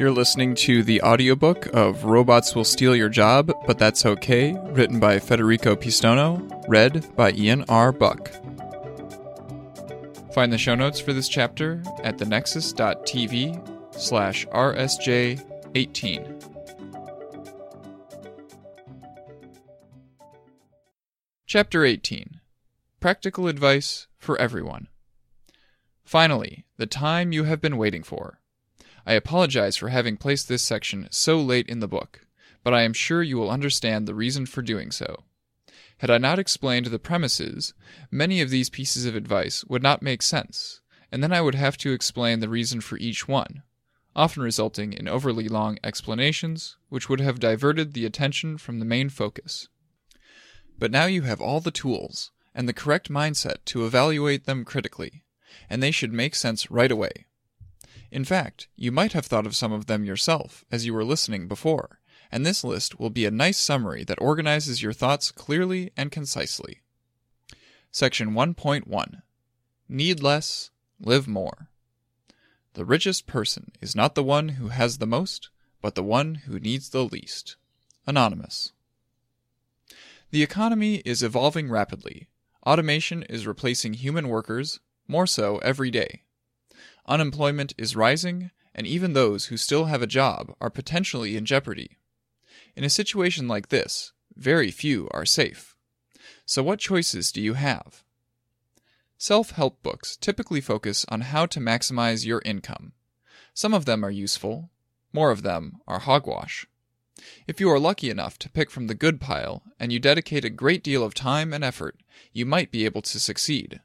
You're listening to the audiobook of Robots Will Steal Your Job, But That's Okay, written by Federico Pistono, read by Ian R. Buck. Find the show notes for this chapter at thenexus.tv slash rsj18. Chapter 18 Practical Advice for Everyone. Finally, the time you have been waiting for. I apologize for having placed this section so late in the book, but I am sure you will understand the reason for doing so. Had I not explained the premises, many of these pieces of advice would not make sense, and then I would have to explain the reason for each one, often resulting in overly long explanations, which would have diverted the attention from the main focus. But now you have all the tools and the correct mindset to evaluate them critically, and they should make sense right away. In fact, you might have thought of some of them yourself as you were listening before, and this list will be a nice summary that organizes your thoughts clearly and concisely. Section 1.1 Need less, live more. The richest person is not the one who has the most, but the one who needs the least. Anonymous. The economy is evolving rapidly. Automation is replacing human workers, more so every day. Unemployment is rising, and even those who still have a job are potentially in jeopardy. In a situation like this, very few are safe. So, what choices do you have? Self help books typically focus on how to maximize your income. Some of them are useful, more of them are hogwash. If you are lucky enough to pick from the good pile and you dedicate a great deal of time and effort, you might be able to succeed.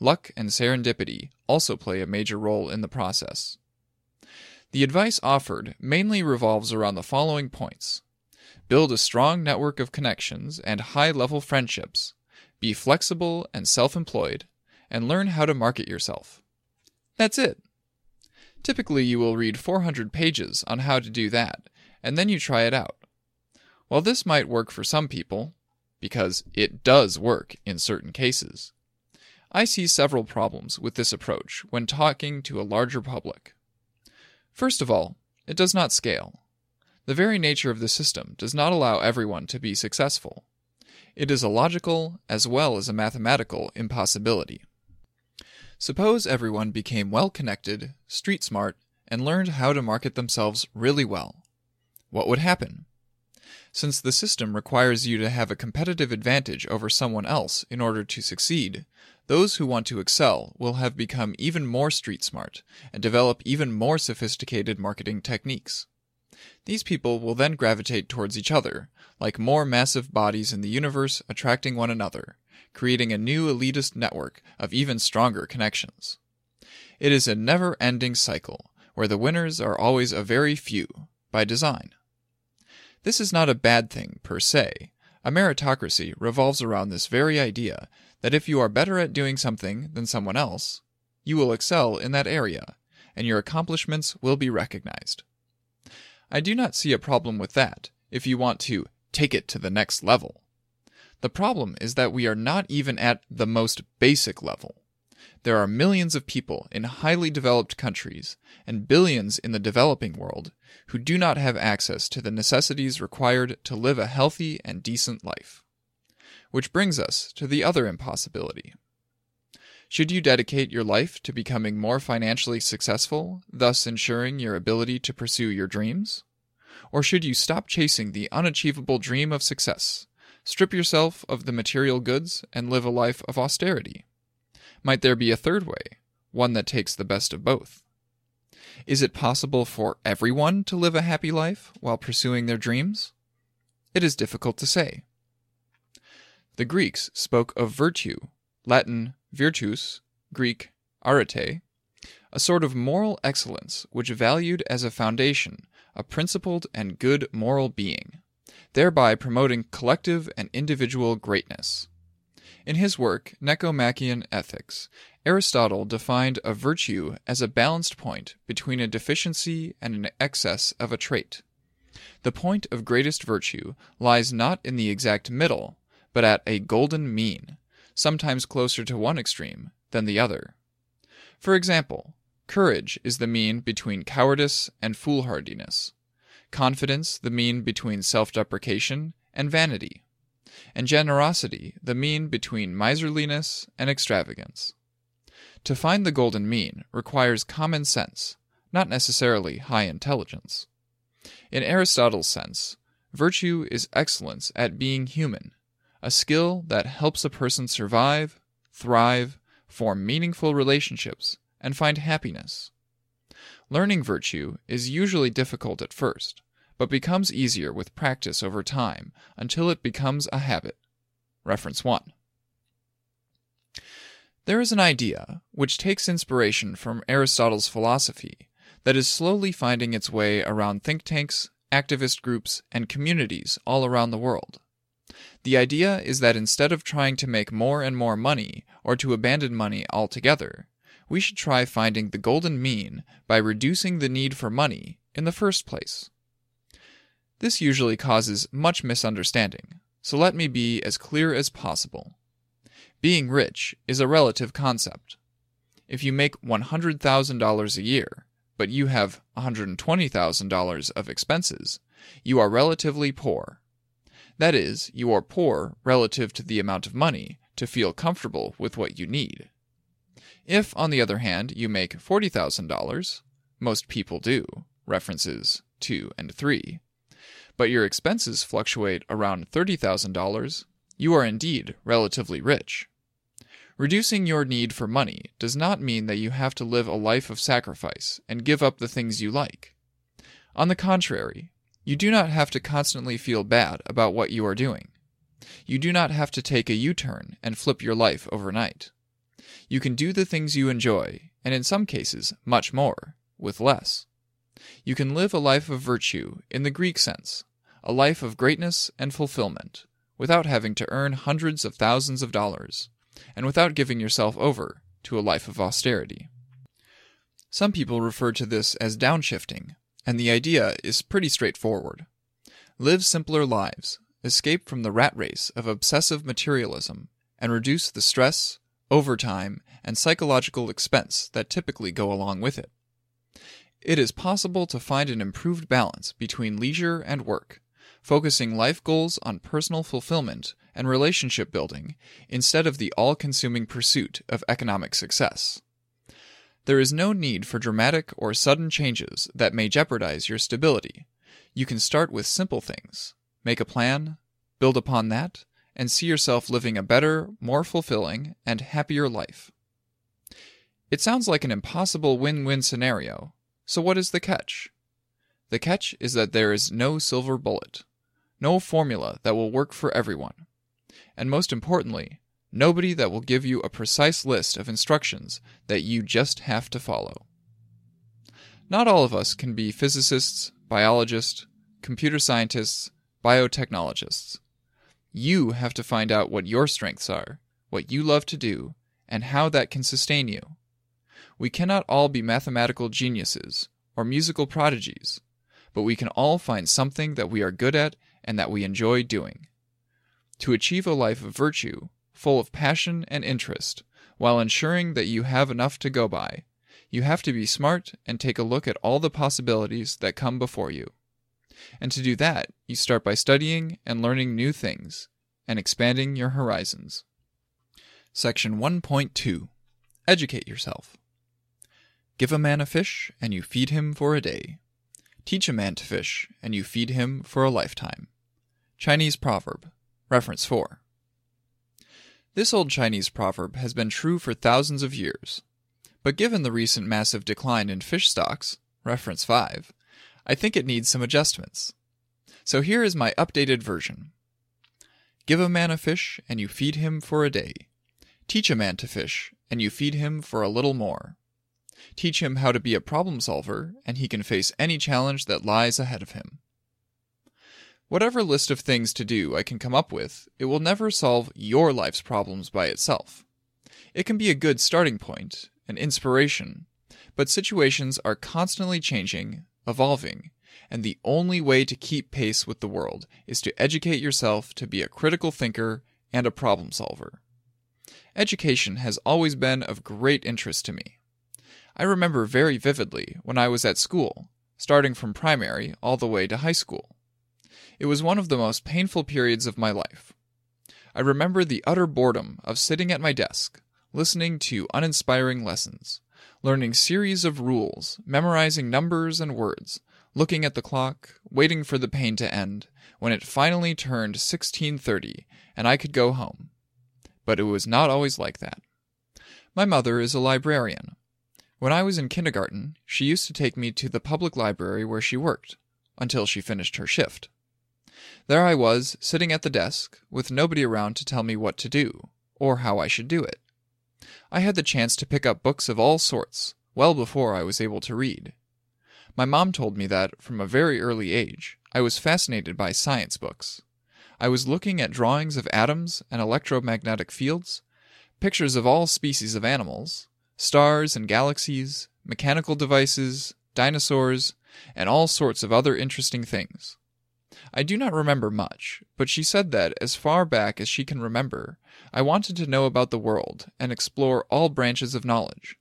Luck and serendipity also play a major role in the process. The advice offered mainly revolves around the following points build a strong network of connections and high level friendships, be flexible and self employed, and learn how to market yourself. That's it. Typically, you will read 400 pages on how to do that, and then you try it out. While this might work for some people, because it does work in certain cases, I see several problems with this approach when talking to a larger public. First of all, it does not scale. The very nature of the system does not allow everyone to be successful. It is a logical as well as a mathematical impossibility. Suppose everyone became well connected, street smart, and learned how to market themselves really well. What would happen? Since the system requires you to have a competitive advantage over someone else in order to succeed, those who want to excel will have become even more street smart and develop even more sophisticated marketing techniques. These people will then gravitate towards each other, like more massive bodies in the universe attracting one another, creating a new elitist network of even stronger connections. It is a never ending cycle, where the winners are always a very few, by design. This is not a bad thing per se. A meritocracy revolves around this very idea that if you are better at doing something than someone else, you will excel in that area, and your accomplishments will be recognized. I do not see a problem with that if you want to take it to the next level. The problem is that we are not even at the most basic level. There are millions of people in highly developed countries and billions in the developing world who do not have access to the necessities required to live a healthy and decent life. Which brings us to the other impossibility. Should you dedicate your life to becoming more financially successful, thus ensuring your ability to pursue your dreams? Or should you stop chasing the unachievable dream of success, strip yourself of the material goods, and live a life of austerity? Might there be a third way, one that takes the best of both? Is it possible for everyone to live a happy life while pursuing their dreams? It is difficult to say. The Greeks spoke of virtue, Latin virtus, Greek arete, a sort of moral excellence which valued as a foundation a principled and good moral being, thereby promoting collective and individual greatness. In his work, Nicomachean Ethics, Aristotle defined a virtue as a balanced point between a deficiency and an excess of a trait. The point of greatest virtue lies not in the exact middle, but at a golden mean, sometimes closer to one extreme than the other. For example, Courage is the mean between cowardice and foolhardiness. Confidence the mean between self deprecation and vanity. And generosity the mean between miserliness and extravagance. To find the golden mean requires common sense, not necessarily high intelligence. In Aristotle's sense, virtue is excellence at being human, a skill that helps a person survive, thrive, form meaningful relationships, and find happiness. Learning virtue is usually difficult at first, but becomes easier with practice over time until it becomes a habit. Reference 1. There is an idea, which takes inspiration from Aristotle's philosophy, that is slowly finding its way around think tanks, activist groups, and communities all around the world. The idea is that instead of trying to make more and more money or to abandon money altogether, we should try finding the golden mean by reducing the need for money in the first place. This usually causes much misunderstanding, so let me be as clear as possible. Being rich is a relative concept. If you make $100,000 a year, but you have $120,000 of expenses, you are relatively poor. That is, you are poor relative to the amount of money to feel comfortable with what you need. If, on the other hand, you make $40,000, most people do, references 2 and 3, but your expenses fluctuate around $30,000, you are indeed relatively rich. Reducing your need for money does not mean that you have to live a life of sacrifice and give up the things you like. On the contrary, you do not have to constantly feel bad about what you are doing. You do not have to take a U turn and flip your life overnight. You can do the things you enjoy, and in some cases, much more, with less. You can live a life of virtue in the Greek sense, a life of greatness and fulfillment, without having to earn hundreds of thousands of dollars and without giving yourself over to a life of austerity. Some people refer to this as downshifting, and the idea is pretty straightforward. Live simpler lives, escape from the rat race of obsessive materialism, and reduce the stress, overtime, and psychological expense that typically go along with it. It is possible to find an improved balance between leisure and work, focusing life goals on personal fulfillment and relationship building instead of the all consuming pursuit of economic success. There is no need for dramatic or sudden changes that may jeopardize your stability. You can start with simple things, make a plan, build upon that, and see yourself living a better, more fulfilling, and happier life. It sounds like an impossible win win scenario, so what is the catch? The catch is that there is no silver bullet, no formula that will work for everyone and most importantly, nobody that will give you a precise list of instructions that you just have to follow. Not all of us can be physicists, biologists, computer scientists, biotechnologists. You have to find out what your strengths are, what you love to do, and how that can sustain you. We cannot all be mathematical geniuses or musical prodigies, but we can all find something that we are good at and that we enjoy doing to achieve a life of virtue, full of passion and interest, while ensuring that you have enough to go by, you have to be smart and take a look at all the possibilities that come before you. And to do that, you start by studying and learning new things and expanding your horizons. Section 1.2 Educate yourself. Give a man a fish, and you feed him for a day. Teach a man to fish, and you feed him for a lifetime. Chinese proverb Reference 4. This old Chinese proverb has been true for thousands of years, but given the recent massive decline in fish stocks, reference 5, I think it needs some adjustments. So here is my updated version. Give a man a fish, and you feed him for a day. Teach a man to fish, and you feed him for a little more. Teach him how to be a problem solver, and he can face any challenge that lies ahead of him. Whatever list of things to do I can come up with, it will never solve your life's problems by itself. It can be a good starting point, an inspiration, but situations are constantly changing, evolving, and the only way to keep pace with the world is to educate yourself to be a critical thinker and a problem solver. Education has always been of great interest to me. I remember very vividly when I was at school, starting from primary all the way to high school. It was one of the most painful periods of my life. I remember the utter boredom of sitting at my desk, listening to uninspiring lessons, learning series of rules, memorizing numbers and words, looking at the clock, waiting for the pain to end, when it finally turned 1630 and I could go home. But it was not always like that. My mother is a librarian. When I was in kindergarten, she used to take me to the public library where she worked, until she finished her shift. There I was, sitting at the desk, with nobody around to tell me what to do, or how I should do it. I had the chance to pick up books of all sorts, well before I was able to read. My mom told me that, from a very early age, I was fascinated by science books. I was looking at drawings of atoms and electromagnetic fields, pictures of all species of animals, stars and galaxies, mechanical devices, dinosaurs, and all sorts of other interesting things. I do not remember much, but she said that, as far back as she can remember, I wanted to know about the world and explore all branches of knowledge.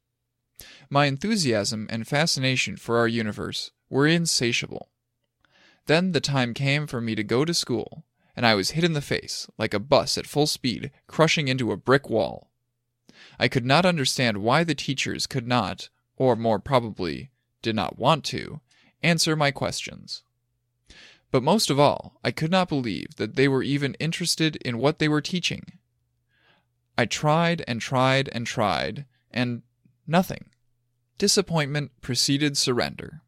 My enthusiasm and fascination for our universe were insatiable. Then the time came for me to go to school, and I was hit in the face, like a bus at full speed, crushing into a brick wall. I could not understand why the teachers could not, or more probably, did not want to, answer my questions. But most of all, I could not believe that they were even interested in what they were teaching. I tried and tried and tried, and nothing. Disappointment preceded surrender.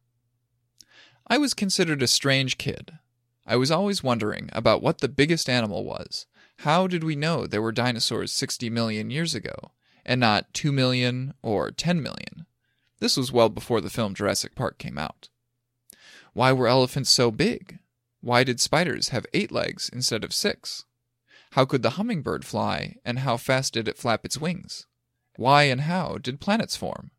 I was considered a strange kid. I was always wondering about what the biggest animal was. How did we know there were dinosaurs 60 million years ago, and not 2 million or 10 million? This was well before the film Jurassic Park came out. Why were elephants so big? Why did spiders have eight legs instead of six? How could the hummingbird fly, and how fast did it flap its wings? Why and how did planets form?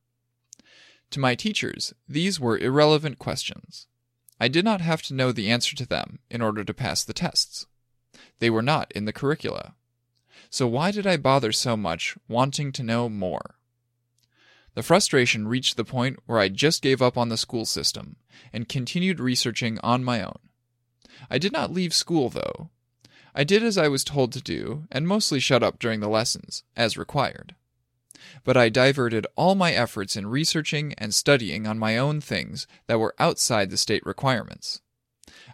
To my teachers, these were irrelevant questions. I did not have to know the answer to them in order to pass the tests. They were not in the curricula. So why did I bother so much wanting to know more? The frustration reached the point where I just gave up on the school system and continued researching on my own. I did not leave school, though. I did as I was told to do, and mostly shut up during the lessons, as required. But I diverted all my efforts in researching and studying on my own things that were outside the state requirements.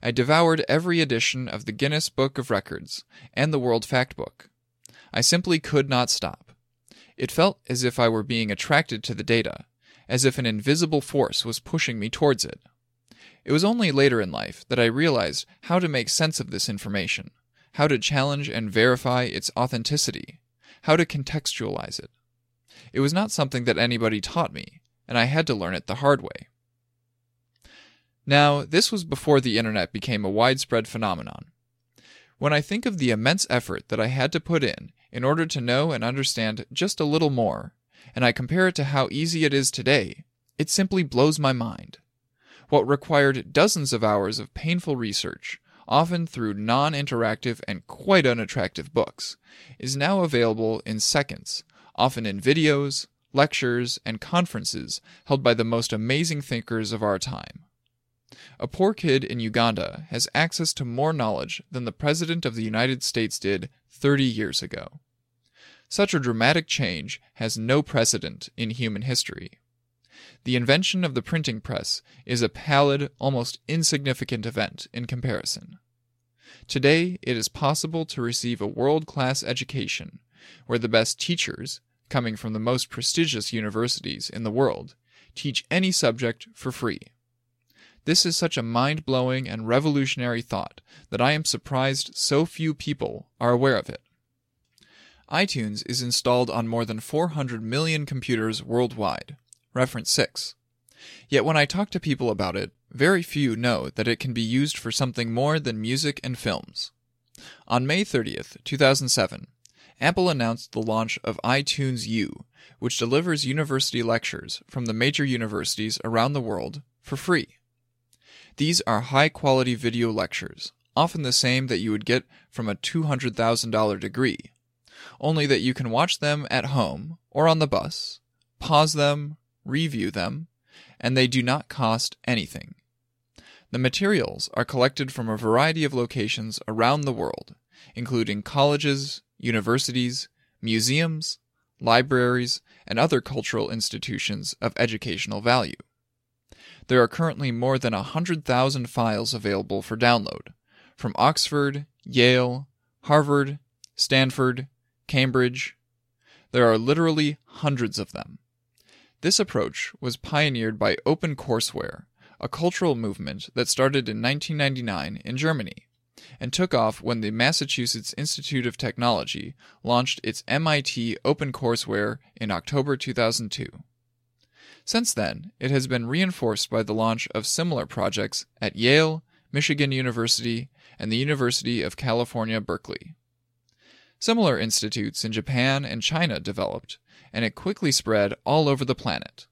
I devoured every edition of the Guinness Book of Records and the World Factbook. I simply could not stop. It felt as if I were being attracted to the data, as if an invisible force was pushing me towards it. It was only later in life that I realized how to make sense of this information, how to challenge and verify its authenticity, how to contextualize it. It was not something that anybody taught me, and I had to learn it the hard way. Now, this was before the internet became a widespread phenomenon. When I think of the immense effort that I had to put in in order to know and understand just a little more, and I compare it to how easy it is today, it simply blows my mind. What required dozens of hours of painful research, often through non interactive and quite unattractive books, is now available in seconds, often in videos, lectures, and conferences held by the most amazing thinkers of our time. A poor kid in Uganda has access to more knowledge than the President of the United States did 30 years ago. Such a dramatic change has no precedent in human history. The invention of the printing press is a pallid, almost insignificant event in comparison. Today, it is possible to receive a world class education where the best teachers, coming from the most prestigious universities in the world, teach any subject for free. This is such a mind blowing and revolutionary thought that I am surprised so few people are aware of it. iTunes is installed on more than 400 million computers worldwide. Reference 6. Yet when I talk to people about it, very few know that it can be used for something more than music and films. On May 30th, 2007, Apple announced the launch of iTunes U, which delivers university lectures from the major universities around the world for free. These are high quality video lectures, often the same that you would get from a $200,000 degree, only that you can watch them at home or on the bus, pause them, review them, and they do not cost anything. The materials are collected from a variety of locations around the world, including colleges, universities, museums, libraries, and other cultural institutions of educational value. There are currently more than 100,000 files available for download from Oxford, Yale, Harvard, Stanford, Cambridge. There are literally hundreds of them. This approach was pioneered by OpenCourseWare, a cultural movement that started in 1999 in Germany and took off when the Massachusetts Institute of Technology launched its MIT OpenCourseWare in October 2002. Since then, it has been reinforced by the launch of similar projects at Yale, Michigan University, and the University of California, Berkeley. Similar institutes in Japan and China developed, and it quickly spread all over the planet.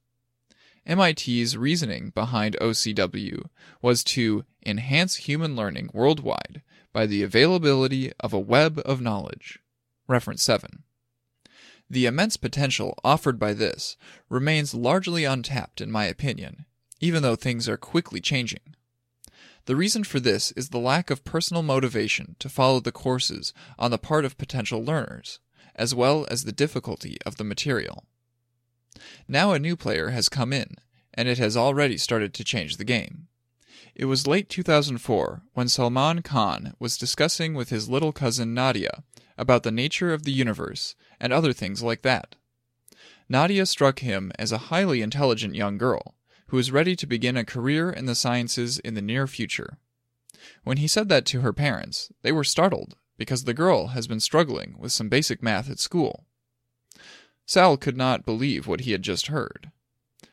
MIT's reasoning behind OCW was to enhance human learning worldwide by the availability of a web of knowledge. Reference 7. The immense potential offered by this remains largely untapped, in my opinion, even though things are quickly changing. The reason for this is the lack of personal motivation to follow the courses on the part of potential learners, as well as the difficulty of the material. Now a new player has come in, and it has already started to change the game. It was late 2004 when Salman Khan was discussing with his little cousin Nadia about the nature of the universe and other things like that. Nadia struck him as a highly intelligent young girl who is ready to begin a career in the sciences in the near future. When he said that to her parents, they were startled because the girl has been struggling with some basic math at school. Sal could not believe what he had just heard.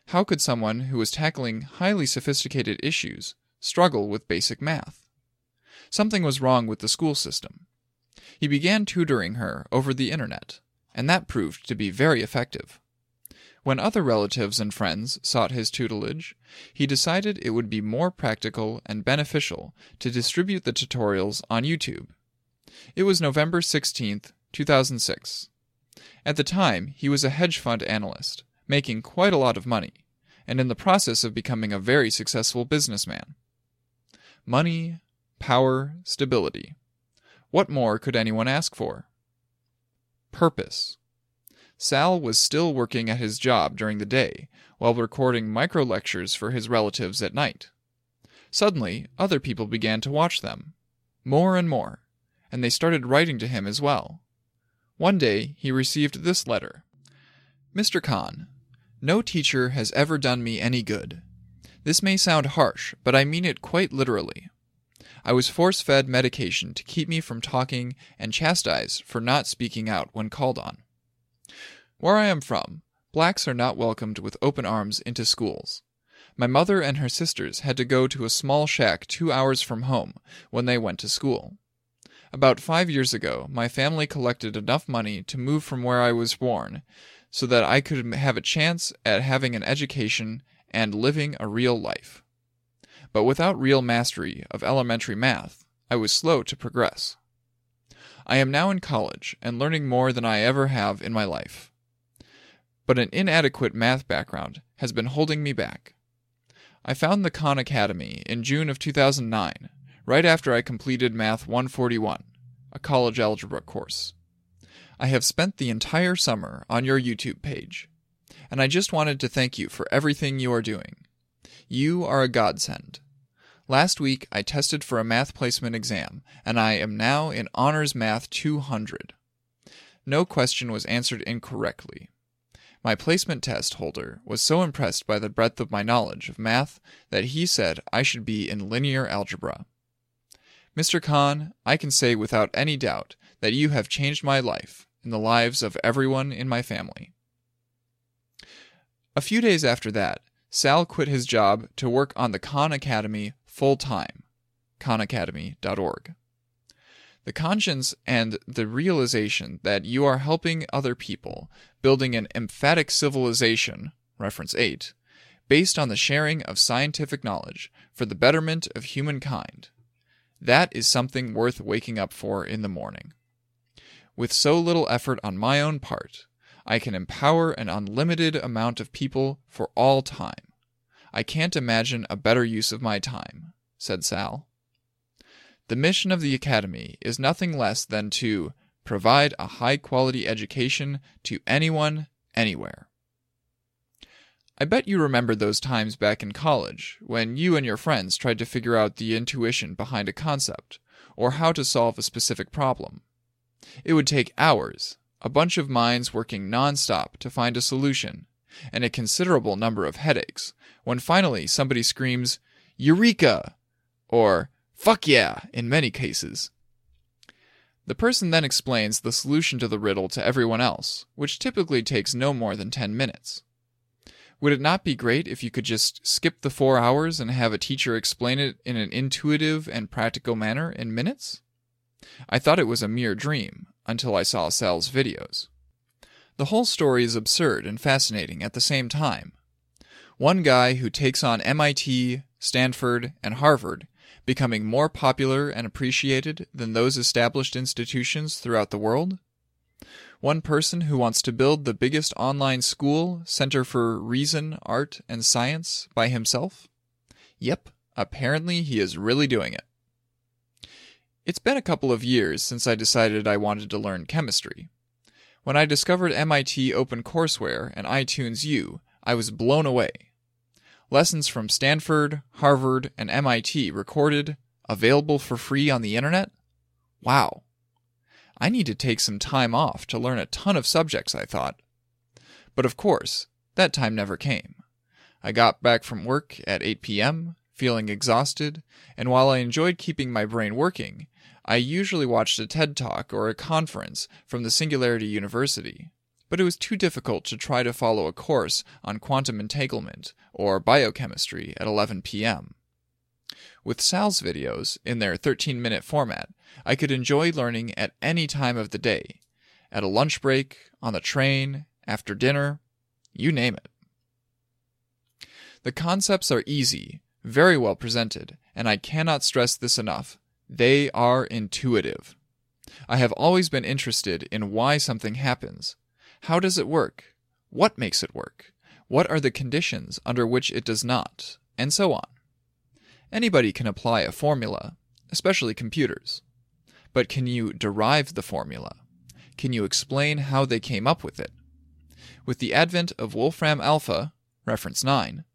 How could someone who was tackling highly sophisticated issues struggle with basic math? Something was wrong with the school system. He began tutoring her over the internet, and that proved to be very effective. When other relatives and friends sought his tutelage, he decided it would be more practical and beneficial to distribute the tutorials on YouTube. It was November 16, 2006. At the time, he was a hedge fund analyst, making quite a lot of money, and in the process of becoming a very successful businessman. Money, power, stability. What more could anyone ask for? Purpose. Sal was still working at his job during the day, while recording micro lectures for his relatives at night. Suddenly, other people began to watch them. More and more. And they started writing to him as well. One day, he received this letter Mr. Khan, no teacher has ever done me any good. This may sound harsh, but I mean it quite literally. I was force fed medication to keep me from talking and chastised for not speaking out when called on. Where I am from, blacks are not welcomed with open arms into schools. My mother and her sisters had to go to a small shack two hours from home when they went to school. About five years ago, my family collected enough money to move from where I was born so that I could have a chance at having an education and living a real life. But without real mastery of elementary math, I was slow to progress. I am now in college and learning more than I ever have in my life but an inadequate math background has been holding me back. I found the Khan Academy in June of 2009, right after I completed Math 141, a college algebra course. I have spent the entire summer on your YouTube page, and I just wanted to thank you for everything you are doing. You are a godsend. Last week I tested for a math placement exam, and I am now in Honors Math 200. No question was answered incorrectly. My placement test holder was so impressed by the breadth of my knowledge of math that he said I should be in linear algebra. Mr. Khan, I can say without any doubt that you have changed my life and the lives of everyone in my family. A few days after that, Sal quit his job to work on the Khan Academy full time. KhanAcademy.org. The conscience and the realization that you are helping other people, building an emphatic civilization, reference 8, based on the sharing of scientific knowledge for the betterment of humankind. That is something worth waking up for in the morning. With so little effort on my own part, I can empower an unlimited amount of people for all time. I can't imagine a better use of my time, said Sal. The mission of the Academy is nothing less than to provide a high quality education to anyone, anywhere. I bet you remember those times back in college when you and your friends tried to figure out the intuition behind a concept or how to solve a specific problem. It would take hours, a bunch of minds working nonstop to find a solution, and a considerable number of headaches when finally somebody screams, Eureka! or Fuck yeah, in many cases. The person then explains the solution to the riddle to everyone else, which typically takes no more than 10 minutes. Would it not be great if you could just skip the four hours and have a teacher explain it in an intuitive and practical manner in minutes? I thought it was a mere dream until I saw Sal's videos. The whole story is absurd and fascinating at the same time. One guy who takes on MIT, Stanford, and Harvard, becoming more popular and appreciated than those established institutions throughout the world, one person who wants to build the biggest online school center for reason, art, and science by himself? Yep, apparently he is really doing it. It's been a couple of years since I decided I wanted to learn chemistry. When I discovered MIT OpenCourseWare and iTunes U, I was blown away. Lessons from Stanford, Harvard, and MIT recorded, available for free on the internet? Wow. I need to take some time off to learn a ton of subjects, I thought. But of course, that time never came. I got back from work at 8 p.m., feeling exhausted, and while I enjoyed keeping my brain working, I usually watched a TED Talk or a conference from the Singularity University. But it was too difficult to try to follow a course on quantum entanglement or biochemistry at 11 p.m. With Sal's videos, in their 13 minute format, I could enjoy learning at any time of the day at a lunch break, on the train, after dinner, you name it. The concepts are easy, very well presented, and I cannot stress this enough. They are intuitive. I have always been interested in why something happens. How does it work? What makes it work? What are the conditions under which it does not? And so on. Anybody can apply a formula, especially computers. But can you derive the formula? Can you explain how they came up with it? With the advent of Wolfram Alpha, reference 9,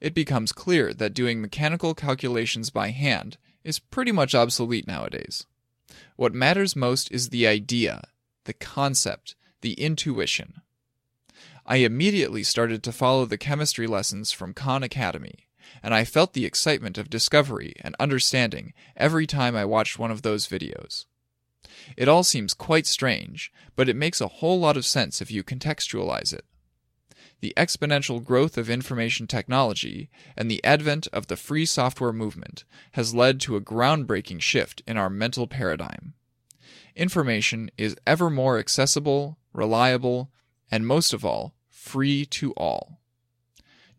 it becomes clear that doing mechanical calculations by hand is pretty much obsolete nowadays. What matters most is the idea, the concept, the intuition. I immediately started to follow the chemistry lessons from Khan Academy, and I felt the excitement of discovery and understanding every time I watched one of those videos. It all seems quite strange, but it makes a whole lot of sense if you contextualize it. The exponential growth of information technology and the advent of the free software movement has led to a groundbreaking shift in our mental paradigm. Information is ever more accessible, reliable, and most of all, free to all.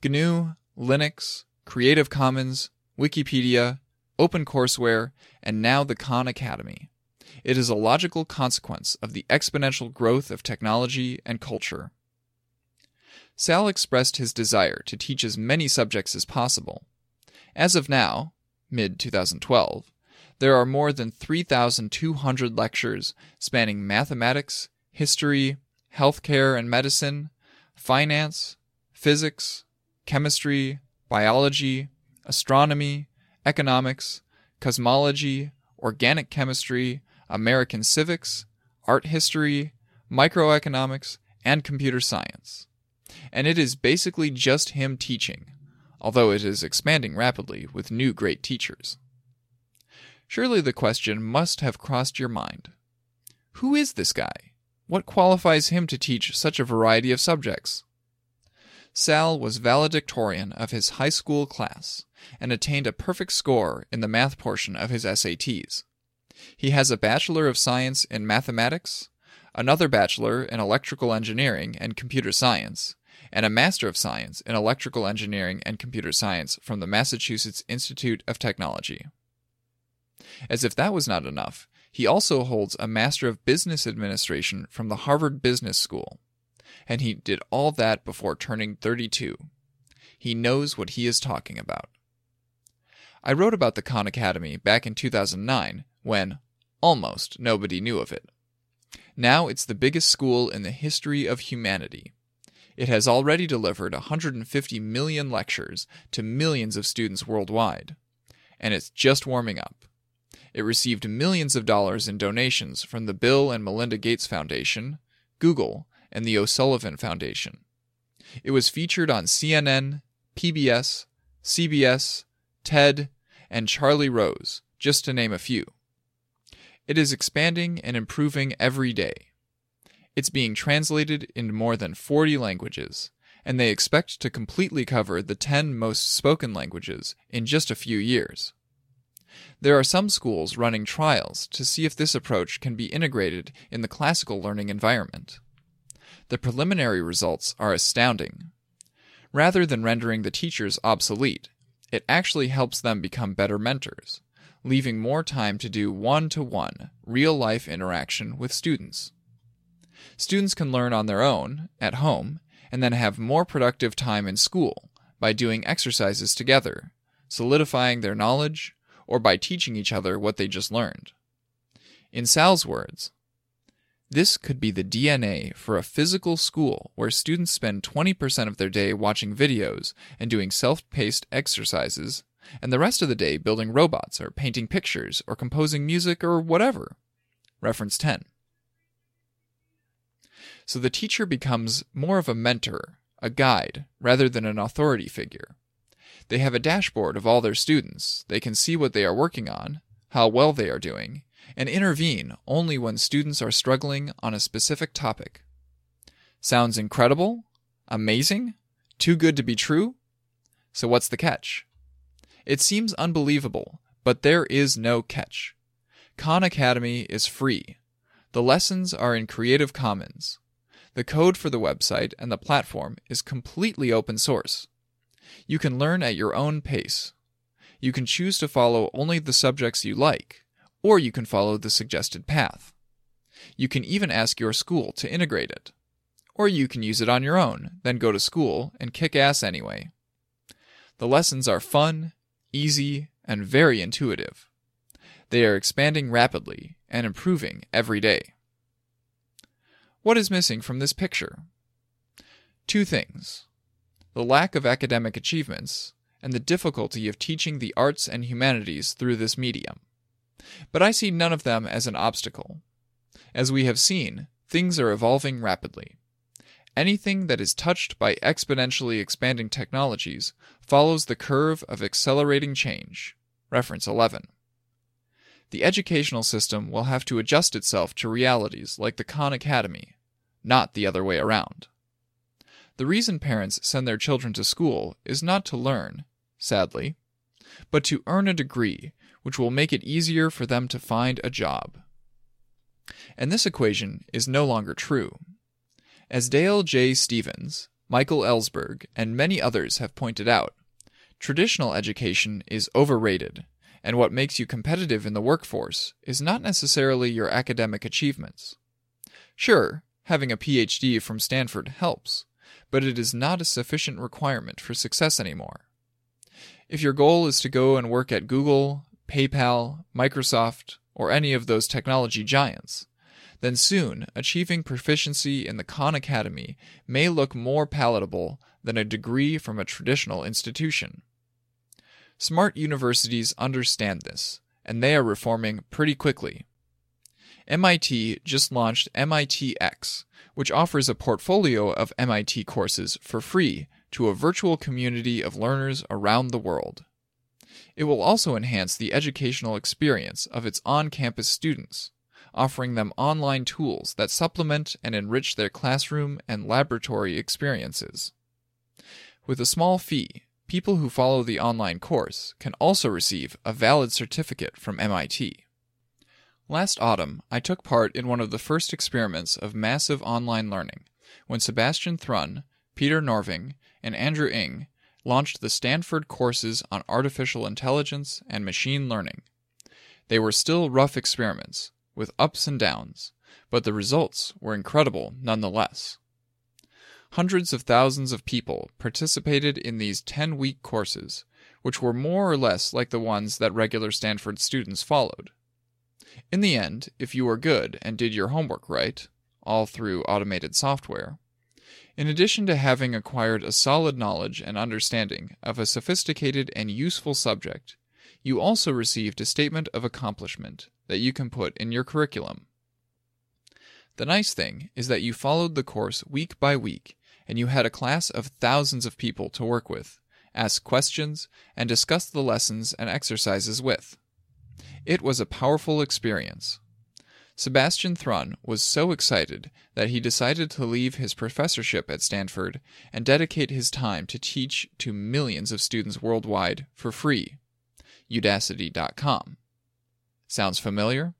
GNU, Linux, Creative Commons, Wikipedia, OpenCourseWare, and now the Khan Academy. It is a logical consequence of the exponential growth of technology and culture. Sal expressed his desire to teach as many subjects as possible. As of now, mid 2012, there are more than 3,200 lectures spanning mathematics, history, healthcare and medicine, finance, physics, chemistry, biology, astronomy, economics, cosmology, organic chemistry, American civics, art history, microeconomics, and computer science. And it is basically just him teaching, although it is expanding rapidly with new great teachers. Surely the question must have crossed your mind Who is this guy? What qualifies him to teach such a variety of subjects? Sal was valedictorian of his high school class and attained a perfect score in the math portion of his SATs. He has a Bachelor of Science in Mathematics, another Bachelor in Electrical Engineering and Computer Science, and a Master of Science in Electrical Engineering and Computer Science from the Massachusetts Institute of Technology. As if that was not enough, he also holds a Master of Business Administration from the Harvard Business School. And he did all that before turning 32. He knows what he is talking about. I wrote about the Khan Academy back in 2009 when almost nobody knew of it. Now it's the biggest school in the history of humanity. It has already delivered 150 million lectures to millions of students worldwide, and it's just warming up. It received millions of dollars in donations from the Bill and Melinda Gates Foundation, Google, and the O'Sullivan Foundation. It was featured on CNN, PBS, CBS, TED, and Charlie Rose, just to name a few. It is expanding and improving every day. It's being translated into more than 40 languages, and they expect to completely cover the 10 most spoken languages in just a few years. There are some schools running trials to see if this approach can be integrated in the classical learning environment. The preliminary results are astounding. Rather than rendering the teachers obsolete, it actually helps them become better mentors, leaving more time to do one to one, real life interaction with students. Students can learn on their own, at home, and then have more productive time in school by doing exercises together, solidifying their knowledge, or by teaching each other what they just learned. In Sal's words, this could be the DNA for a physical school where students spend 20% of their day watching videos and doing self paced exercises, and the rest of the day building robots or painting pictures or composing music or whatever. Reference 10. So the teacher becomes more of a mentor, a guide, rather than an authority figure. They have a dashboard of all their students, they can see what they are working on, how well they are doing, and intervene only when students are struggling on a specific topic. Sounds incredible? Amazing? Too good to be true? So what's the catch? It seems unbelievable, but there is no catch. Khan Academy is free. The lessons are in Creative Commons. The code for the website and the platform is completely open source. You can learn at your own pace. You can choose to follow only the subjects you like, or you can follow the suggested path. You can even ask your school to integrate it. Or you can use it on your own, then go to school and kick ass anyway. The lessons are fun, easy, and very intuitive. They are expanding rapidly and improving every day. What is missing from this picture? Two things the lack of academic achievements, and the difficulty of teaching the arts and humanities through this medium. But I see none of them as an obstacle. As we have seen, things are evolving rapidly. Anything that is touched by exponentially expanding technologies follows the curve of accelerating change. Reference 11. The educational system will have to adjust itself to realities like the Khan Academy, not the other way around. The reason parents send their children to school is not to learn, sadly, but to earn a degree which will make it easier for them to find a job. And this equation is no longer true. As Dale J. Stephens, Michael Ellsberg, and many others have pointed out, traditional education is overrated, and what makes you competitive in the workforce is not necessarily your academic achievements. Sure, having a PhD from Stanford helps, but it is not a sufficient requirement for success anymore. If your goal is to go and work at Google, PayPal, Microsoft, or any of those technology giants, then soon achieving proficiency in the Khan Academy may look more palatable than a degree from a traditional institution. Smart universities understand this, and they are reforming pretty quickly. MIT just launched MITx, which offers a portfolio of MIT courses for free to a virtual community of learners around the world. It will also enhance the educational experience of its on campus students, offering them online tools that supplement and enrich their classroom and laboratory experiences. With a small fee, people who follow the online course can also receive a valid certificate from MIT. Last autumn, I took part in one of the first experiments of massive online learning when Sebastian Thrun, Peter Norvig, and Andrew Ng launched the Stanford courses on artificial intelligence and machine learning. They were still rough experiments, with ups and downs, but the results were incredible nonetheless. Hundreds of thousands of people participated in these 10 week courses, which were more or less like the ones that regular Stanford students followed. In the end, if you were good and did your homework right, all through automated software, in addition to having acquired a solid knowledge and understanding of a sophisticated and useful subject, you also received a statement of accomplishment that you can put in your curriculum. The nice thing is that you followed the course week by week and you had a class of thousands of people to work with, ask questions, and discuss the lessons and exercises with. It was a powerful experience. Sebastian Thrun was so excited that he decided to leave his professorship at Stanford and dedicate his time to teach to millions of students worldwide for free. Udacity.com. Sounds familiar?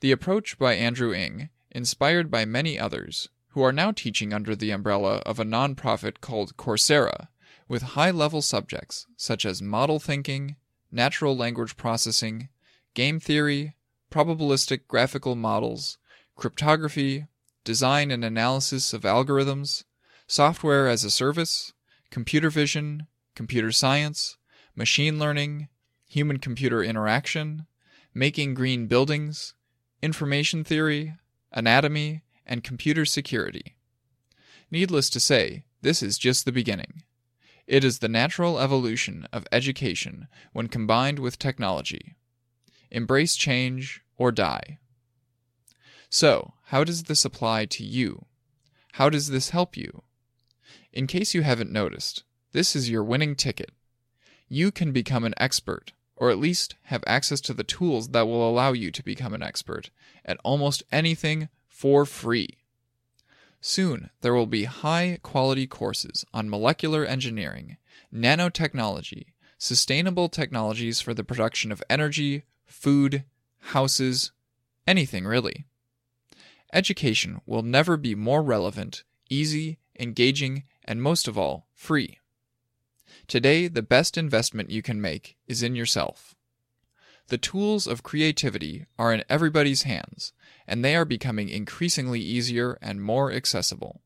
The approach by Andrew Ng, inspired by many others, who are now teaching under the umbrella of a nonprofit called Coursera, with high level subjects such as model thinking, natural language processing, game theory, probabilistic graphical models, cryptography, design and analysis of algorithms, software as a service, computer vision, computer science, machine learning, human computer interaction, making green buildings, information theory, anatomy, and computer security. Needless to say, this is just the beginning. It is the natural evolution of education when combined with technology. Embrace change or die. So, how does this apply to you? How does this help you? In case you haven't noticed, this is your winning ticket. You can become an expert, or at least have access to the tools that will allow you to become an expert at almost anything for free. Soon, there will be high quality courses on molecular engineering, nanotechnology, sustainable technologies for the production of energy, food, houses, anything really. Education will never be more relevant, easy, engaging, and most of all, free. Today, the best investment you can make is in yourself. The tools of creativity are in everybody's hands, and they are becoming increasingly easier and more accessible.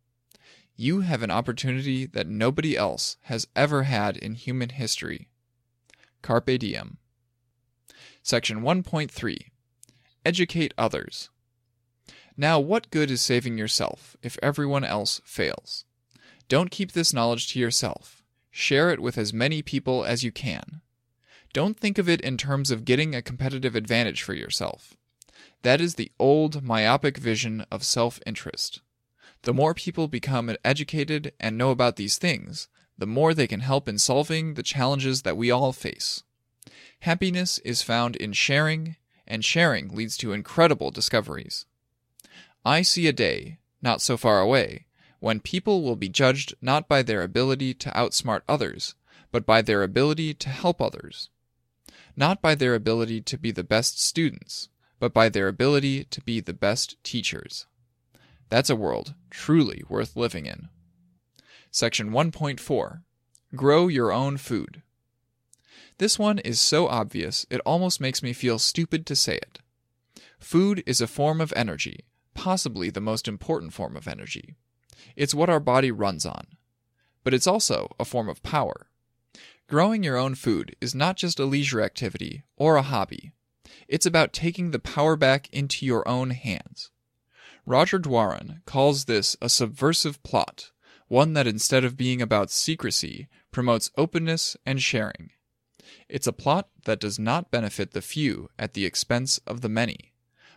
You have an opportunity that nobody else has ever had in human history. Carpe Diem. Section 1.3 Educate others. Now, what good is saving yourself if everyone else fails? Don't keep this knowledge to yourself. Share it with as many people as you can. Don't think of it in terms of getting a competitive advantage for yourself. That is the old myopic vision of self interest. The more people become educated and know about these things, the more they can help in solving the challenges that we all face. Happiness is found in sharing, and sharing leads to incredible discoveries. I see a day, not so far away, when people will be judged not by their ability to outsmart others, but by their ability to help others. Not by their ability to be the best students, but by their ability to be the best teachers. That's a world truly worth living in. Section 1.4 Grow your own food. This one is so obvious it almost makes me feel stupid to say it. Food is a form of energy, possibly the most important form of energy. It's what our body runs on. But it's also a form of power. Growing your own food is not just a leisure activity or a hobby. It's about taking the power back into your own hands. Roger Doiron calls this a subversive plot, one that instead of being about secrecy, promotes openness and sharing. It's a plot that does not benefit the few at the expense of the many,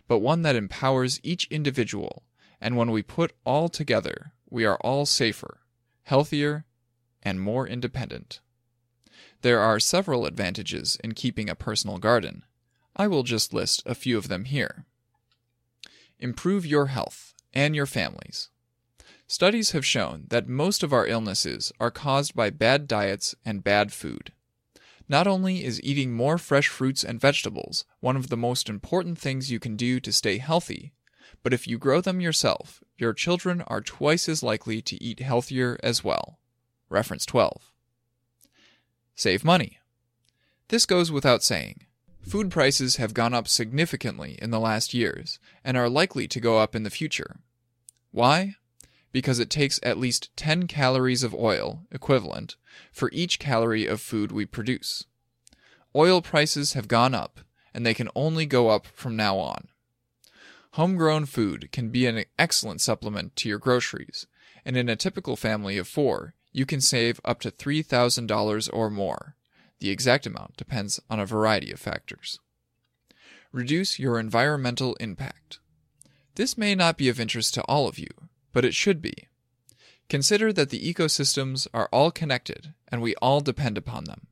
but one that empowers each individual, and when we put all together, we are all safer, healthier, and more independent. There are several advantages in keeping a personal garden, I will just list a few of them here. Improve your health and your family's. Studies have shown that most of our illnesses are caused by bad diets and bad food. Not only is eating more fresh fruits and vegetables one of the most important things you can do to stay healthy, but if you grow them yourself, your children are twice as likely to eat healthier as well. Reference 12. Save money. This goes without saying. Food prices have gone up significantly in the last years and are likely to go up in the future. Why? Because it takes at least 10 calories of oil, equivalent, for each calorie of food we produce. Oil prices have gone up, and they can only go up from now on. Homegrown food can be an excellent supplement to your groceries, and in a typical family of four, you can save up to $3,000 or more. The exact amount depends on a variety of factors. Reduce your environmental impact. This may not be of interest to all of you, but it should be. Consider that the ecosystems are all connected and we all depend upon them.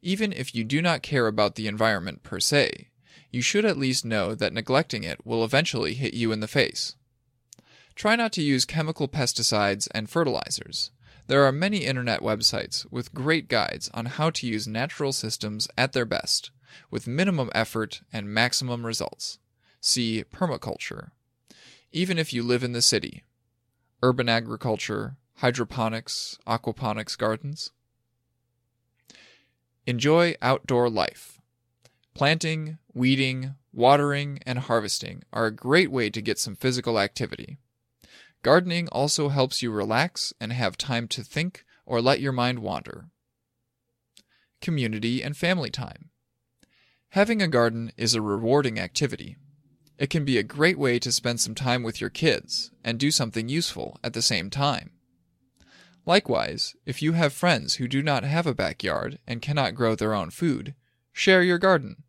Even if you do not care about the environment per se, you should at least know that neglecting it will eventually hit you in the face. Try not to use chemical pesticides and fertilizers. There are many internet websites with great guides on how to use natural systems at their best with minimum effort and maximum results. See permaculture. Even if you live in the city, urban agriculture, hydroponics, aquaponics gardens. Enjoy outdoor life. Planting, weeding, watering, and harvesting are a great way to get some physical activity. Gardening also helps you relax and have time to think or let your mind wander. Community and family time. Having a garden is a rewarding activity. It can be a great way to spend some time with your kids and do something useful at the same time. Likewise, if you have friends who do not have a backyard and cannot grow their own food, share your garden.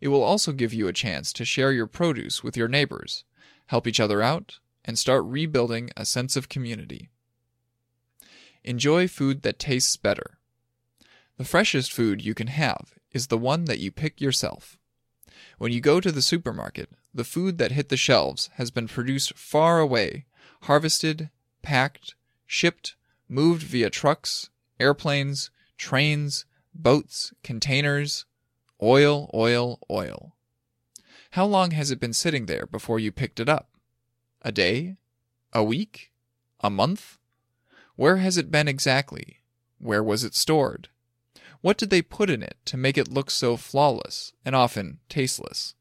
It will also give you a chance to share your produce with your neighbors, help each other out, and start rebuilding a sense of community. Enjoy food that tastes better. The freshest food you can have is the one that you pick yourself. When you go to the supermarket, the food that hit the shelves has been produced far away, harvested, packed, shipped, moved via trucks, airplanes, trains, boats, containers, oil, oil, oil. How long has it been sitting there before you picked it up? A day? A week? A month? Where has it been exactly? Where was it stored? What did they put in it to make it look so flawless and often tasteless?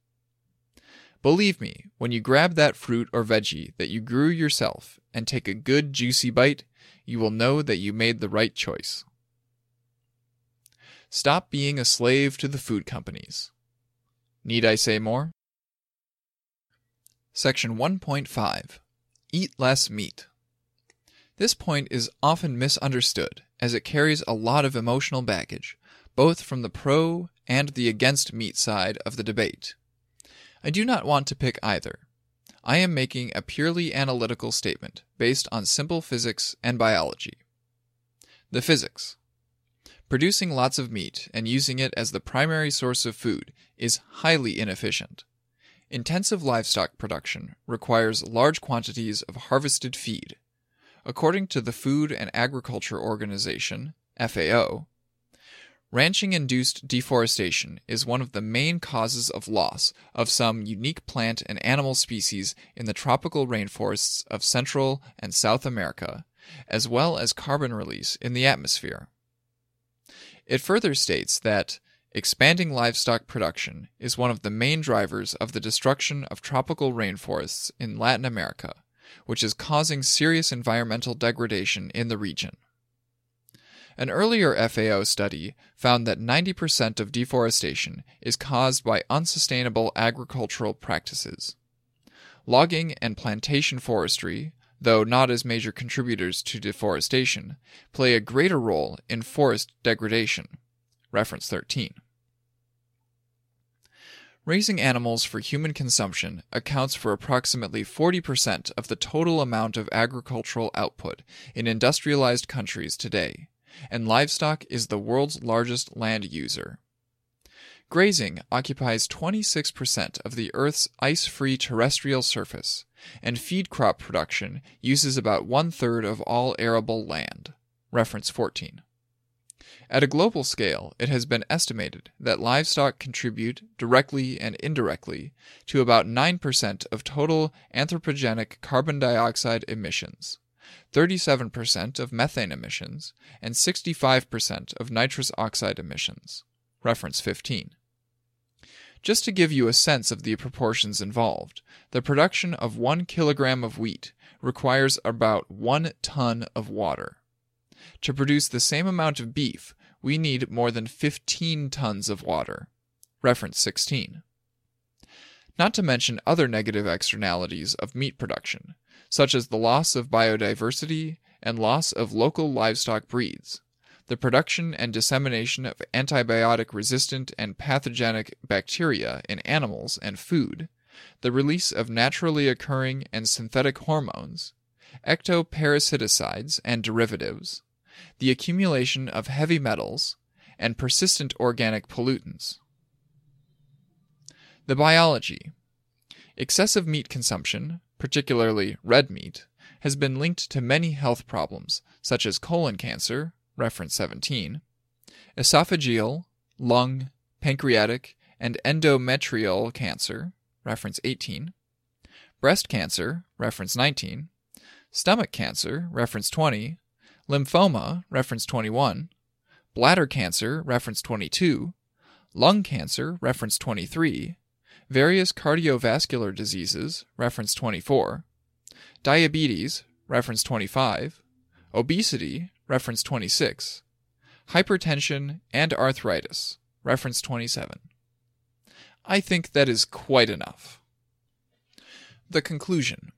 Believe me, when you grab that fruit or veggie that you grew yourself and take a good juicy bite, you will know that you made the right choice. Stop being a slave to the food companies. Need I say more? Section 1.5 Eat less meat. This point is often misunderstood as it carries a lot of emotional baggage, both from the pro and the against meat side of the debate. I do not want to pick either. I am making a purely analytical statement based on simple physics and biology. The physics. Producing lots of meat and using it as the primary source of food is highly inefficient. Intensive livestock production requires large quantities of harvested feed. According to the Food and Agriculture Organization, FAO, ranching induced deforestation is one of the main causes of loss of some unique plant and animal species in the tropical rainforests of Central and South America, as well as carbon release in the atmosphere. It further states that Expanding livestock production is one of the main drivers of the destruction of tropical rainforests in Latin America, which is causing serious environmental degradation in the region. An earlier FAO study found that 90% of deforestation is caused by unsustainable agricultural practices. Logging and plantation forestry, though not as major contributors to deforestation, play a greater role in forest degradation. Reference 13. Raising animals for human consumption accounts for approximately 40% of the total amount of agricultural output in industrialized countries today, and livestock is the world's largest land user. Grazing occupies 26% of the Earth's ice free terrestrial surface, and feed crop production uses about one third of all arable land. Reference 14. At a global scale, it has been estimated that livestock contribute, directly and indirectly, to about 9% of total anthropogenic carbon dioxide emissions, 37% of methane emissions, and 65% of nitrous oxide emissions. Reference 15. Just to give you a sense of the proportions involved, the production of one kilogram of wheat requires about 1 ton of water. To produce the same amount of beef, we need more than 15 tons of water. Reference 16. Not to mention other negative externalities of meat production, such as the loss of biodiversity and loss of local livestock breeds, the production and dissemination of antibiotic resistant and pathogenic bacteria in animals and food, the release of naturally occurring and synthetic hormones, ectoparasiticides and derivatives, the accumulation of heavy metals, and persistent organic pollutants. The biology. Excessive meat consumption, particularly red meat, has been linked to many health problems, such as colon cancer, reference 17, esophageal, lung, pancreatic, and endometrial cancer, reference 18, breast cancer, reference 19, stomach cancer, reference 20, lymphoma, reference 21, bladder cancer, reference 22, lung cancer, reference 23, various cardiovascular diseases, reference 24, diabetes, reference 25, obesity, reference 26, hypertension, and arthritis, reference 27. I think that is quite enough. The conclusion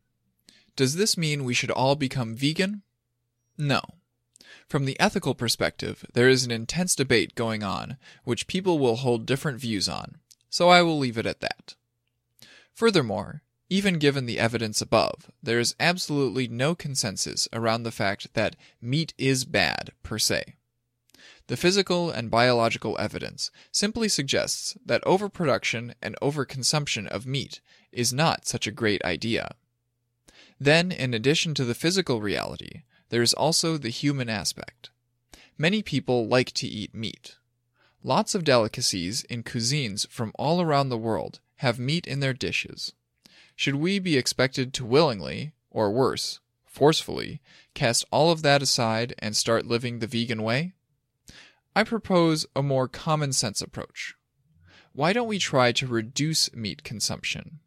Does this mean we should all become vegan? No. From the ethical perspective, there is an intense debate going on, which people will hold different views on, so I will leave it at that. Furthermore, even given the evidence above, there is absolutely no consensus around the fact that meat is bad per se. The physical and biological evidence simply suggests that overproduction and overconsumption of meat is not such a great idea. Then, in addition to the physical reality, there is also the human aspect. Many people like to eat meat. Lots of delicacies in cuisines from all around the world have meat in their dishes. Should we be expected to willingly, or worse, forcefully, cast all of that aside and start living the vegan way? I propose a more common sense approach. Why don't we try to reduce meat consumption?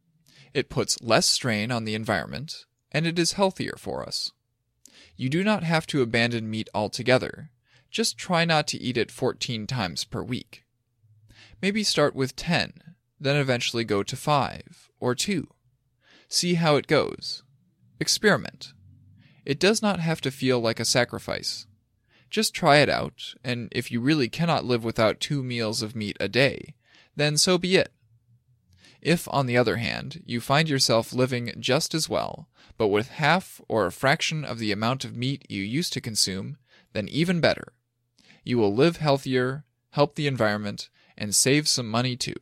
It puts less strain on the environment, and it is healthier for us. You do not have to abandon meat altogether. Just try not to eat it 14 times per week. Maybe start with 10, then eventually go to 5 or 2. See how it goes. Experiment. It does not have to feel like a sacrifice. Just try it out, and if you really cannot live without two meals of meat a day, then so be it. If, on the other hand, you find yourself living just as well, but with half or a fraction of the amount of meat you used to consume, then even better. You will live healthier, help the environment, and save some money too.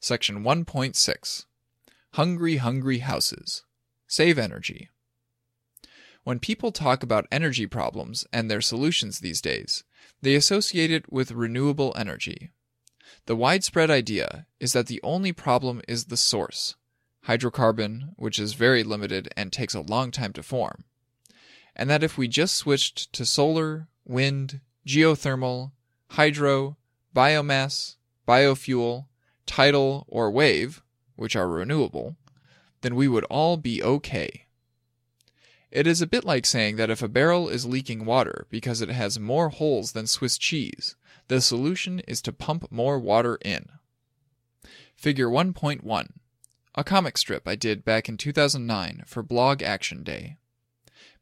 Section 1.6 Hungry, Hungry Houses Save Energy. When people talk about energy problems and their solutions these days, they associate it with renewable energy. The widespread idea is that the only problem is the source, hydrocarbon, which is very limited and takes a long time to form, and that if we just switched to solar, wind, geothermal, hydro, biomass, biofuel, tidal, or wave, which are renewable, then we would all be okay. It is a bit like saying that if a barrel is leaking water because it has more holes than Swiss cheese, the solution is to pump more water in. Figure 1.1 A comic strip I did back in 2009 for Blog Action Day.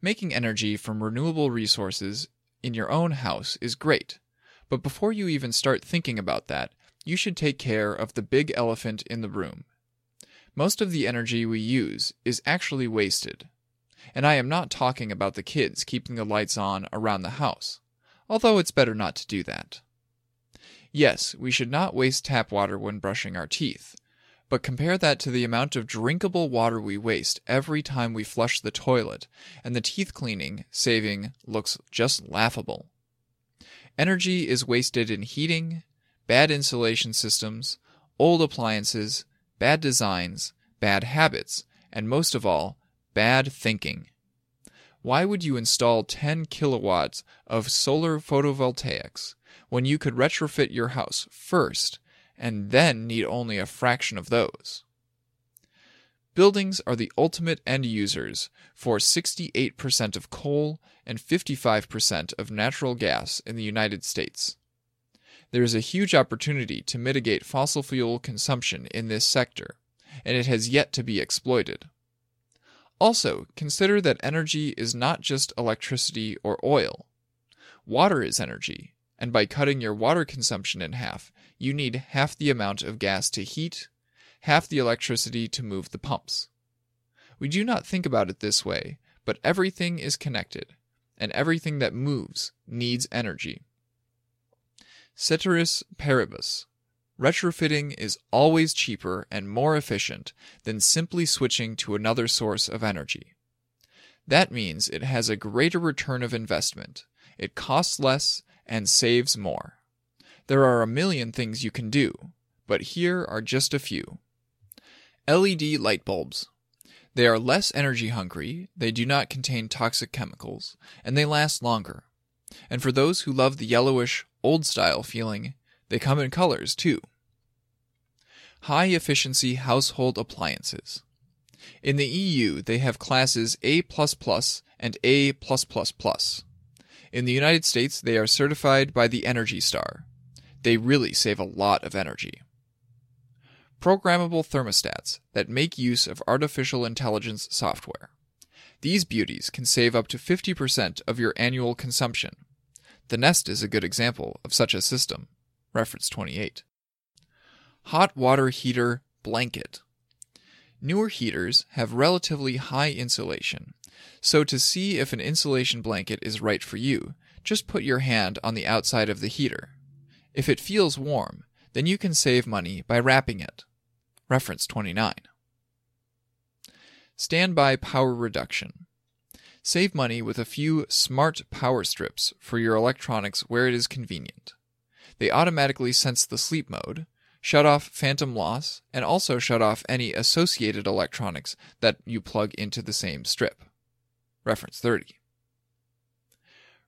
Making energy from renewable resources in your own house is great, but before you even start thinking about that, you should take care of the big elephant in the room. Most of the energy we use is actually wasted and I am not talking about the kids keeping the lights on around the house, although it's better not to do that. Yes, we should not waste tap water when brushing our teeth, but compare that to the amount of drinkable water we waste every time we flush the toilet, and the teeth cleaning saving looks just laughable. Energy is wasted in heating, bad insulation systems, old appliances, bad designs, bad habits, and most of all, bad thinking. Why would you install 10 kilowatts of solar photovoltaics when you could retrofit your house first and then need only a fraction of those? Buildings are the ultimate end users for 68% of coal and 55% of natural gas in the United States. There is a huge opportunity to mitigate fossil fuel consumption in this sector, and it has yet to be exploited. Also, consider that energy is not just electricity or oil. Water is energy, and by cutting your water consumption in half, you need half the amount of gas to heat, half the electricity to move the pumps. We do not think about it this way, but everything is connected, and everything that moves needs energy. Ceteris paribus. Retrofitting is always cheaper and more efficient than simply switching to another source of energy. That means it has a greater return of investment, it costs less, and saves more. There are a million things you can do, but here are just a few. LED light bulbs. They are less energy hungry, they do not contain toxic chemicals, and they last longer. And for those who love the yellowish, old style feeling, they come in colors too. High efficiency household appliances. In the EU, they have classes A and A. In the United States, they are certified by the Energy Star. They really save a lot of energy. Programmable thermostats that make use of artificial intelligence software. These beauties can save up to 50% of your annual consumption. The Nest is a good example of such a system. Reference 28. Hot water heater blanket. Newer heaters have relatively high insulation, so to see if an insulation blanket is right for you, just put your hand on the outside of the heater. If it feels warm, then you can save money by wrapping it. Reference 29. Standby power reduction. Save money with a few smart power strips for your electronics where it is convenient. They automatically sense the sleep mode, shut off phantom loss, and also shut off any associated electronics that you plug into the same strip. Reference 30.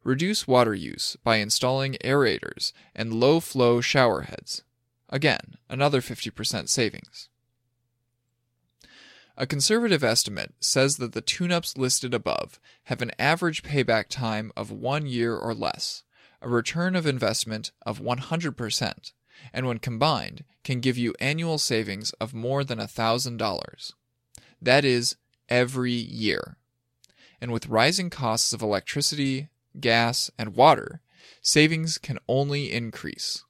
Reduce water use by installing aerators and low flow shower heads. Again, another 50% savings. A conservative estimate says that the tune ups listed above have an average payback time of one year or less, a return of investment of 100%, and when combined, can give you annual savings of more than $1,000. That is, every year. And with rising costs of electricity, gas, and water, savings can only increase.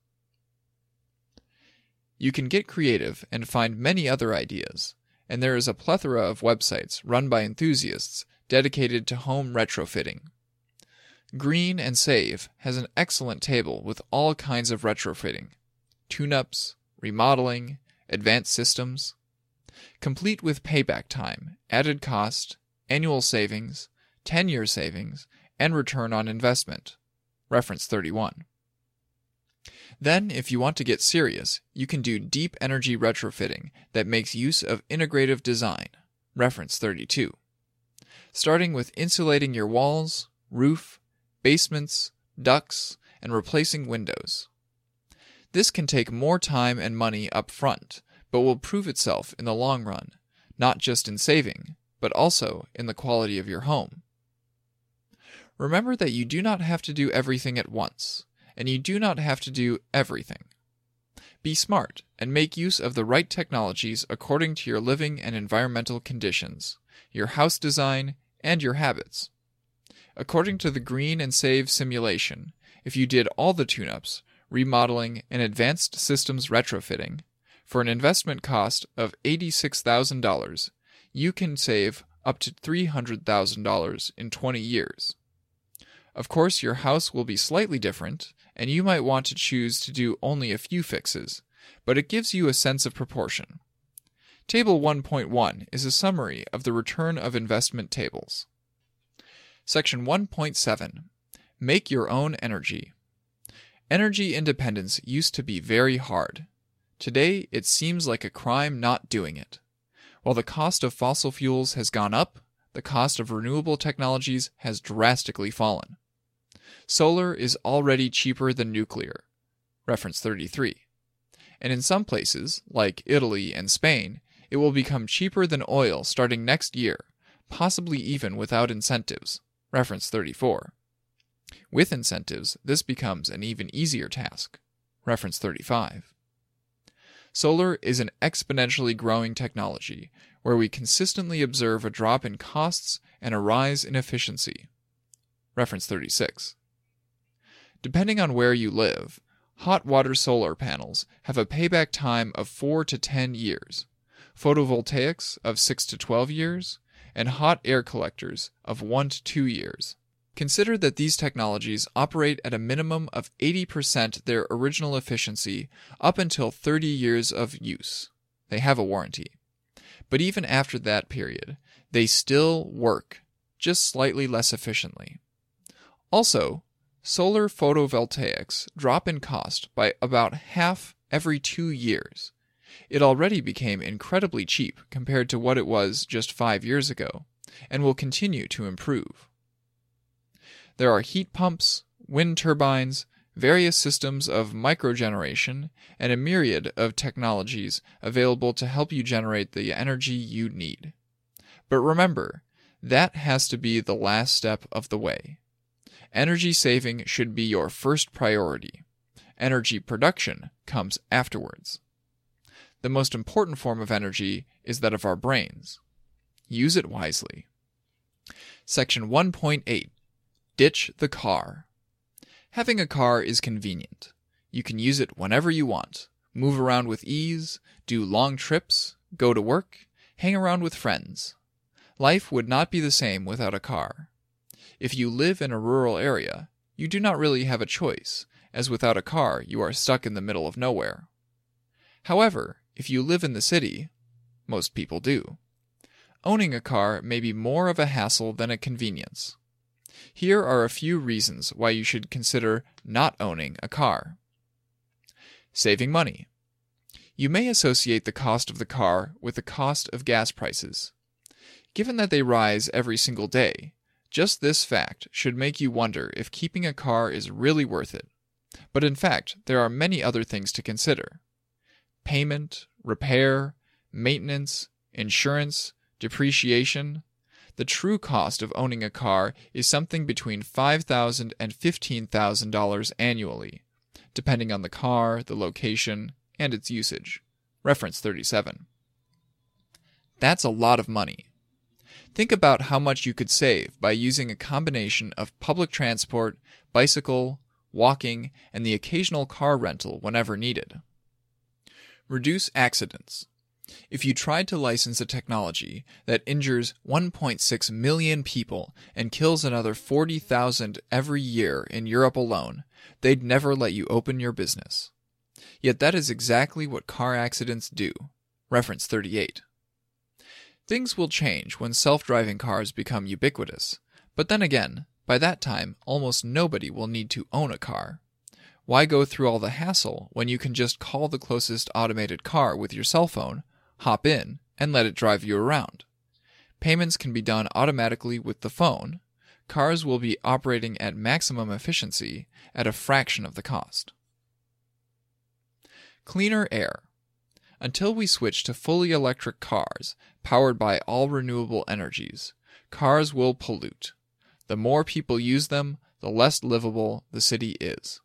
You can get creative and find many other ideas, and there is a plethora of websites run by enthusiasts dedicated to home retrofitting. Green and Save has an excellent table with all kinds of retrofitting tune ups, remodeling, advanced systems, complete with payback time, added cost, annual savings, 10 year savings, and return on investment. Reference 31. Then, if you want to get serious, you can do deep energy retrofitting that makes use of integrative design. Reference 32. Starting with insulating your walls, roof, basements, ducts, and replacing windows. This can take more time and money up front, but will prove itself in the long run, not just in saving, but also in the quality of your home. Remember that you do not have to do everything at once, and you do not have to do everything. Be smart and make use of the right technologies according to your living and environmental conditions, your house design, and your habits. According to the Green and Save simulation, if you did all the tune ups, remodeling, and advanced systems retrofitting, for an investment cost of $86,000, you can save up to $300,000 in 20 years. Of course, your house will be slightly different, and you might want to choose to do only a few fixes, but it gives you a sense of proportion. Table 1.1 is a summary of the return of investment tables. Section 1.7 Make your own energy. Energy independence used to be very hard. Today, it seems like a crime not doing it. While the cost of fossil fuels has gone up, the cost of renewable technologies has drastically fallen. Solar is already cheaper than nuclear. Reference 33. And in some places, like Italy and Spain, It will become cheaper than oil starting next year, possibly even without incentives. Reference 34. With incentives, this becomes an even easier task. Reference 35. Solar is an exponentially growing technology where we consistently observe a drop in costs and a rise in efficiency. Reference 36. Depending on where you live, hot water solar panels have a payback time of 4 to 10 years, photovoltaics of 6 to 12 years, and hot air collectors of 1 to 2 years. Consider that these technologies operate at a minimum of 80% their original efficiency up until 30 years of use. They have a warranty. But even after that period, they still work, just slightly less efficiently. Also, solar photovoltaics drop in cost by about half every two years. It already became incredibly cheap compared to what it was just five years ago, and will continue to improve. There are heat pumps, wind turbines, various systems of microgeneration, and a myriad of technologies available to help you generate the energy you need. But remember, that has to be the last step of the way. Energy saving should be your first priority. Energy production comes afterwards. The most important form of energy is that of our brains. Use it wisely. Section 1.8 Ditch the car. Having a car is convenient. You can use it whenever you want, move around with ease, do long trips, go to work, hang around with friends. Life would not be the same without a car. If you live in a rural area, you do not really have a choice, as without a car you are stuck in the middle of nowhere. However, if you live in the city, most people do, owning a car may be more of a hassle than a convenience. Here are a few reasons why you should consider not owning a car. Saving money. You may associate the cost of the car with the cost of gas prices. Given that they rise every single day, just this fact should make you wonder if keeping a car is really worth it. But in fact, there are many other things to consider payment, repair, maintenance, insurance, depreciation, the true cost of owning a car is something between $5,000 and $15,000 annually, depending on the car, the location, and its usage. Reference 37. That's a lot of money. Think about how much you could save by using a combination of public transport, bicycle, walking, and the occasional car rental whenever needed. Reduce accidents. If you tried to license a technology that injures 1.6 million people and kills another 40,000 every year in Europe alone, they'd never let you open your business. Yet that is exactly what car accidents do. Reference 38. Things will change when self driving cars become ubiquitous, but then again, by that time, almost nobody will need to own a car. Why go through all the hassle when you can just call the closest automated car with your cell phone hop in, and let it drive you around. Payments can be done automatically with the phone. Cars will be operating at maximum efficiency at a fraction of the cost. Cleaner air. Until we switch to fully electric cars powered by all renewable energies, cars will pollute. The more people use them, the less livable the city is.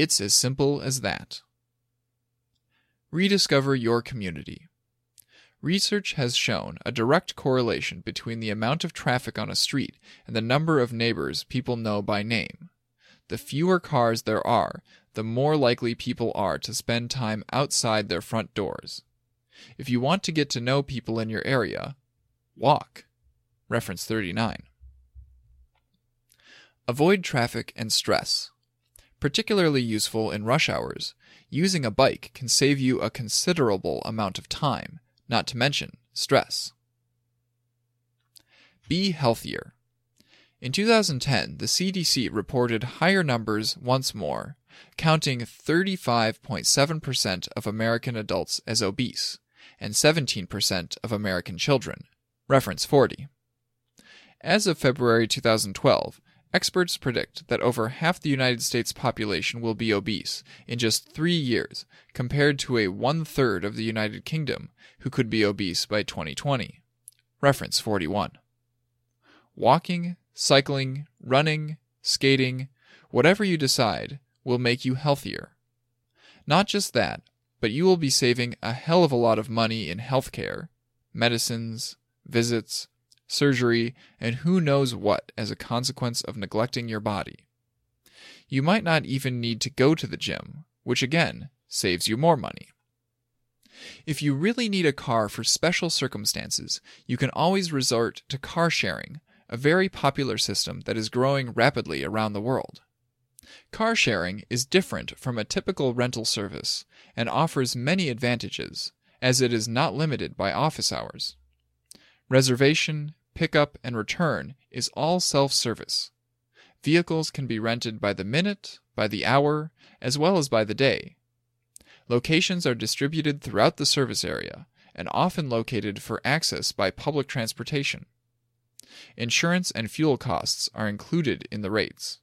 It's as simple as that. Rediscover your community. Research has shown a direct correlation between the amount of traffic on a street and the number of neighbors people know by name. The fewer cars there are, the more likely people are to spend time outside their front doors. If you want to get to know people in your area, walk. Reference 39. Avoid traffic and stress. Particularly useful in rush hours, using a bike can save you a considerable amount of time not to mention stress. Be healthier. In 2010, the CDC reported higher numbers once more, counting 35.7% of American adults as obese and 17% of American children. Reference 40. As of February 2012, Experts predict that over half the United States population will be obese in just three years, compared to a one third of the United Kingdom who could be obese by 2020. Reference 41. Walking, cycling, running, skating, whatever you decide, will make you healthier. Not just that, but you will be saving a hell of a lot of money in healthcare, medicines, visits, surgery, and who knows what as a consequence of neglecting your body. You might not even need to go to the gym, which again saves you more money. If you really need a car for special circumstances, you can always resort to car sharing, a very popular system that is growing rapidly around the world. Car sharing is different from a typical rental service and offers many advantages, as it is not limited by office hours. Reservation, pickup, and return is all self service. Vehicles can be rented by the minute, by the hour, as well as by the day. Locations are distributed throughout the service area and often located for access by public transportation. Insurance and fuel costs are included in the rates.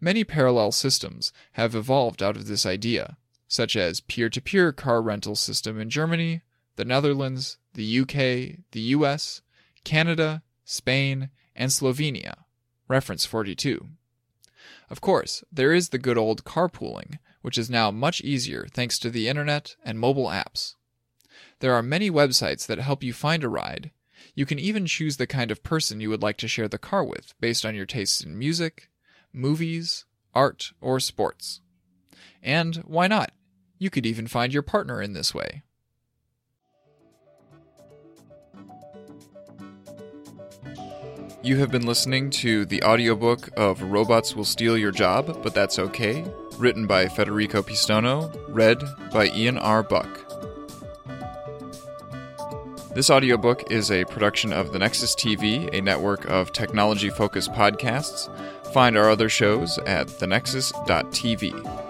Many parallel systems have evolved out of this idea, such as peer-to-peer car rental system in Germany, the Netherlands, the UK, the US, Canada, Spain, and Slovenia. Reference 42. Of course, there is the good old carpooling, which is now much easier thanks to the internet and mobile apps. There are many websites that help you find a ride. You can even choose the kind of person you would like to share the car with based on your tastes in music, movies, art, or sports. And why not? You could even find your partner in this way. You have been listening to the audiobook of Robots Will Steal Your Job, But That's Okay, written by Federico Pistono, read by Ian R. Buck. This audiobook is a production of the Nexus TV, a network of technology focused podcasts. Find our other shows at thenexus.tv.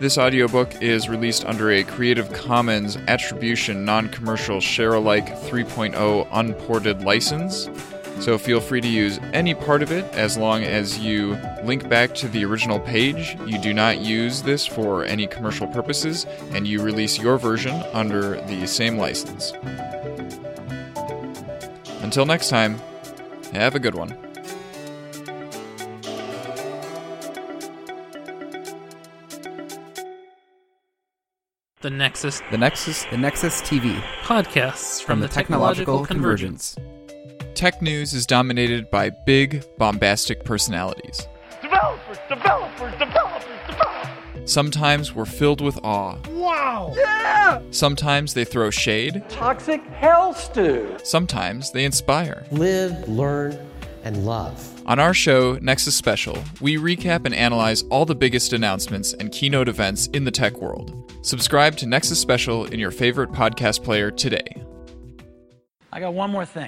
This audiobook is released under a Creative Commons Attribution Non Commercial Share Alike 3.0 Unported license. So feel free to use any part of it as long as you link back to the original page. You do not use this for any commercial purposes, and you release your version under the same license. Until next time, have a good one. The Nexus The Nexus, the Nexus TV podcasts from, the, Technological, Convergence. Tech news is dominated by big, bombastic personalities. Developers, developers, developers, developers. Sometimes we're filled with awe. Wow. Yeah. Sometimes they throw shade. Toxic hell stew. Sometimes they inspire. Live, learn, and love. On our show, Nexus Special, we recap and analyze all the biggest announcements and keynote events in the tech world. Subscribe to Nexus Special in your favorite podcast player today. I got one more thing.